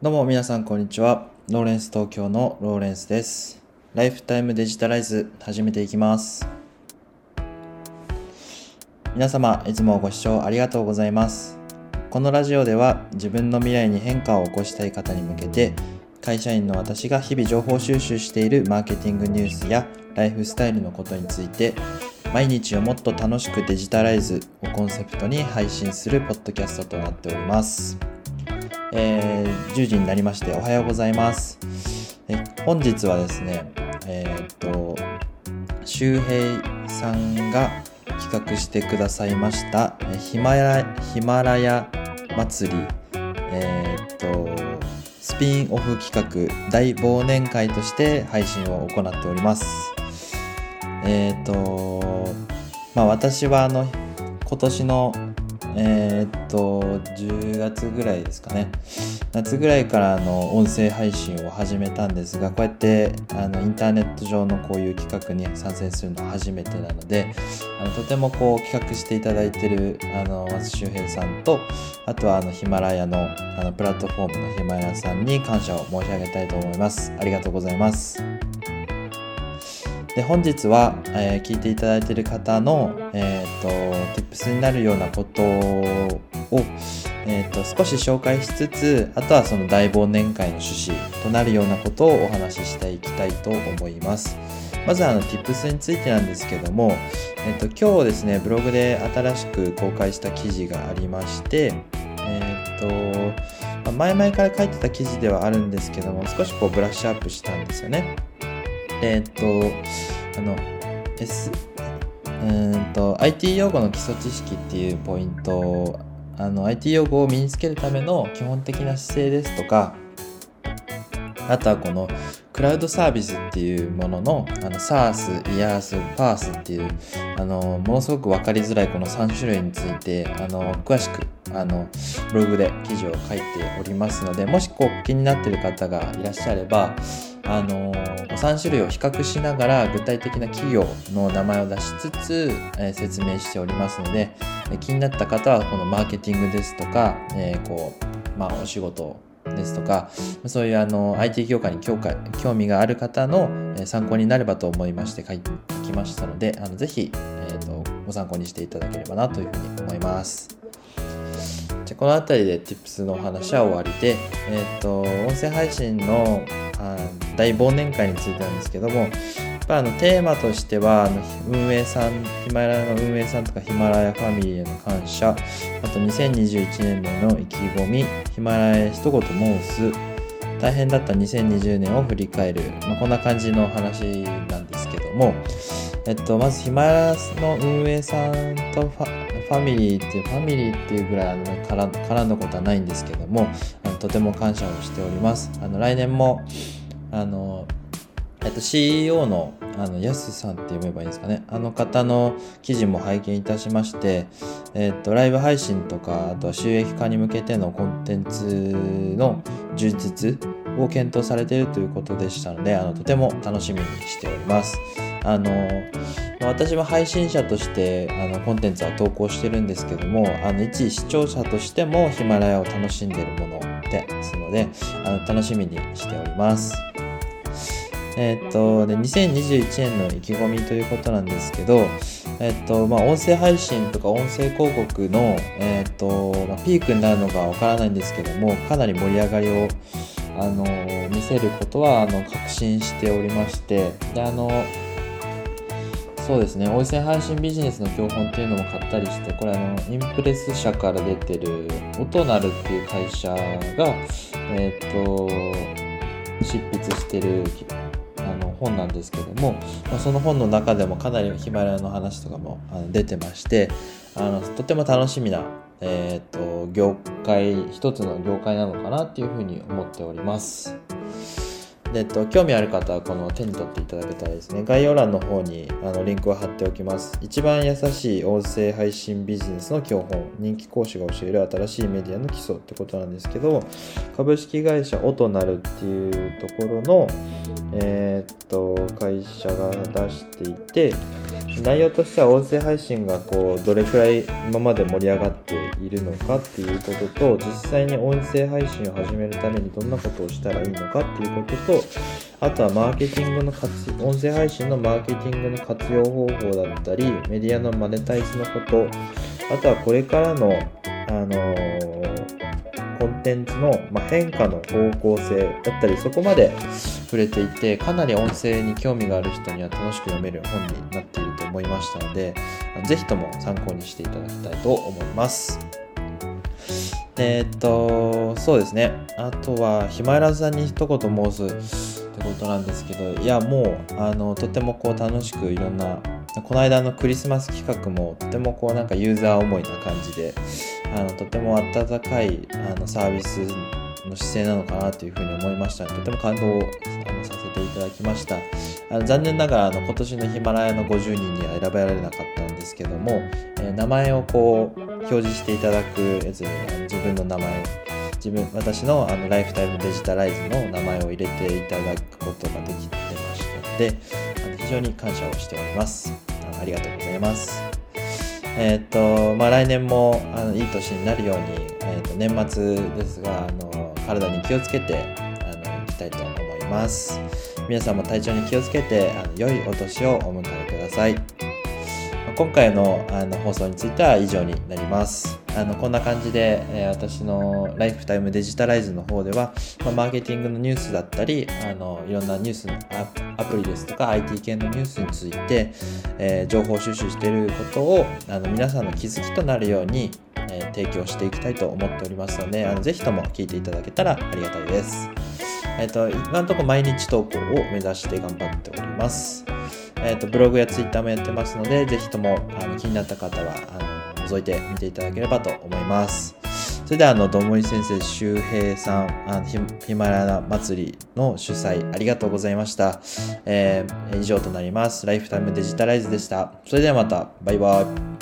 どうも皆さんこんにちは。ローレンス東京のローレンスです。ライフタイムデジタライズ始めていきます。皆様いつもご視聴ありがとうございます。このラジオでは自分の未来に変化を起こしたい方に向けて会社員の私が日々情報収集しているマーケティングニュースやライフスタイルのことについて毎日をもっと楽しくデジタライズをコンセプトに配信するポッドキャストとなっております。えー10時になりましておはようございます。え本日はですね、えーっと、周平さんが企画してくださいました、ヒマラヒマラヤ祭り、えーっと、スピンオフ企画大忘年会として配信を行っております。えっと、まあ私はあの、今年のえーっと10月ぐらいですかね。夏ぐらいからあの音声配信を始めたんですがこうやってあのインターネット上のこういう企画に参戦するのは初めてなのであのとてもこう企画していただいてるあの松周平さんとあとはあのヒマラヤのあのプラットフォームのヒマラヤさんに感謝を申し上げたいと思います。ありがとうございます。で本日は、えー聞いていただいている方の、えー、と tips になるようなことを、えー、と少し紹介しつつあとはその大忘年会の趣旨となるようなことをお話ししていきたいと思います。まずあの tips についてなんですけども、えー、と今日ですねブログで新しく公開した記事がありましてえっ、とま前々から書いてた記事ではあるんですけども少しこうブラッシュアップしたんですよね。えーっと、あの、S、うーんと、IT 用語の基礎知識っていうポイント、あの、IT 用語を身につけるための基本的な姿勢ですとか、あとはこの、クラウドサービスっていうものの、あの、SARS、IaaS、PaaS っていう、あの、ものすごくわかりづらいこの3種類について、あの、詳しく、あの、ブログで記事を書いておりますので、もしこう気になっている方がいらっしゃれば、あの3種類を比較しながら具体的な企業の名前を出しつつ、え説明しておりますのでえ気になった方はこのマーケティングですとか、えーこうまあ、お仕事ですとかそういうあの IT 業界に興味興味がある方の参考になればと思いまして書きましたのであのぜひ、えーとご参考にしていただければなというふうに思います。じゃこの辺りで Tips のお話は終わりで、えっ、と、音声配信の大忘年会についてなんですけども、やっぱあのテーマとしては、あの運営さん、ヒマラヤの運営さんとかヒマラヤファミリーへの感謝、あと2021年度の意気込み、ヒマラヤへ一言申す、大変だった2020年を振り返る、まあ、こんな感じの話なんですけども、えっと、まずヒマラヤの運営さんとファミリーっていう、ファミリーっていうぐらいあの絡ん絡んだことはないんですけども、あのとても感謝をしております。あの来年も、あの、えっと、CEO のあのヤスさんって読めばいいんですかね。あの方の記事も拝見いたしまして、えっと、ライブ配信とか、あとは収益化に向けてのコンテンツの充実を検討されているということでしたので、あのとても楽しみにしております。あの私は配信者としてあのコンテンツは投稿してるんですけどもあの一視聴者としてもヒマラヤを楽しんでるものですのであの楽しみにしております。えっとで2021年の意気込みということなんですけど、えっとまあ、音声配信とか音声広告の、えっとまあ、ピークになるのかわからないんですけどもかなり盛り上がりをあの見せることはあの確信しておりましてであのそうですね、音声配信ビジネスの教本っていうのも買ったりして、これあの、インプレス社から出てる、音なるっていう会社が、えっ、と、執筆してるあの本なんですけども、まあ、その本の中でもかなりヒマラヤの話とかもあの出てまして、あの、とても楽しみな、えっ、と、業界、一つの業界なのかなっていうふうに思っております。えっと、興味ある方はこの手に取っていただけたらですね、概要欄の方にあのリンクを貼っておきます。一番優しい音声配信ビジネスの教本、人気講師が教える新しいメディアの基礎ってことなんですけど、株式会社オトナルっていうところの、えーっと、会社が出していて、内容としては音声配信がこうどれくらい今まで盛り上がっているのかっていうことと実際に音声配信を始めるためにどんなことをしたらいいのかっていうこととあとはマーケティングの活音声配信のマーケティングの活用方法だったりメディアのマネタイズのことあとはこれからのあのーコンテンツの、ま変化の方向性だったりそこまで触れていてかなり音声に興味がある人には楽しく読める本になっていると思いましたので是非とも参考にしていただきたいと思います。えー、っとそうですね。あとはヒマラヤさんに一言申すってことなんですけどいやもうあのとてもこう楽しくいろんなこの間のクリスマス企画もとてもこうなんかユーザー思いな感じであのとても温かいあのサービスの姿勢なのかなというふうに思いました。とても感動をあのさせていただきました。あの残念ながらあの今年のヒマラヤの50人には選ばれなかったんですけども、えー、名前をこう表示していただくやつに自分の名前自分私のあのライフタイムデジタライズの名前を入れていただくことができてましたのであの非常に感謝をしております。ありがとうございます。えー、っとまあ、来年もあのいい年になるように、えー、っと年末ですがあの体に気をつけてあのいきたいと思います。皆さんも体調に気をつけてあの良いお年をお迎えください。今回のあの放送については以上になりますあのこんな感じで、えー、私のライフタイムデジタライズの方では、まあ、マーケティングのニュースだったりあのいろんなニュースのアプリですとか IT 系のニュースについて、えー、情報収集していることをあの皆さんの気づきとなるように、えー、提供していきたいと思っておりますのであのぜひとも聞いていただけたらありがたいです。えっ、と、今のところ毎日投稿を目指して頑張っております。えっ、と、ブログやツイッターもやってますので、ぜひともあの気になった方はあの覗いてみていただければと思います。それでは、あの、どもり先生周平さん、あのヒマラヤ祭りの主催、ありがとうございました。えー、以上となります。ライフタイムデジタライズでした。それではまた、バイバイ。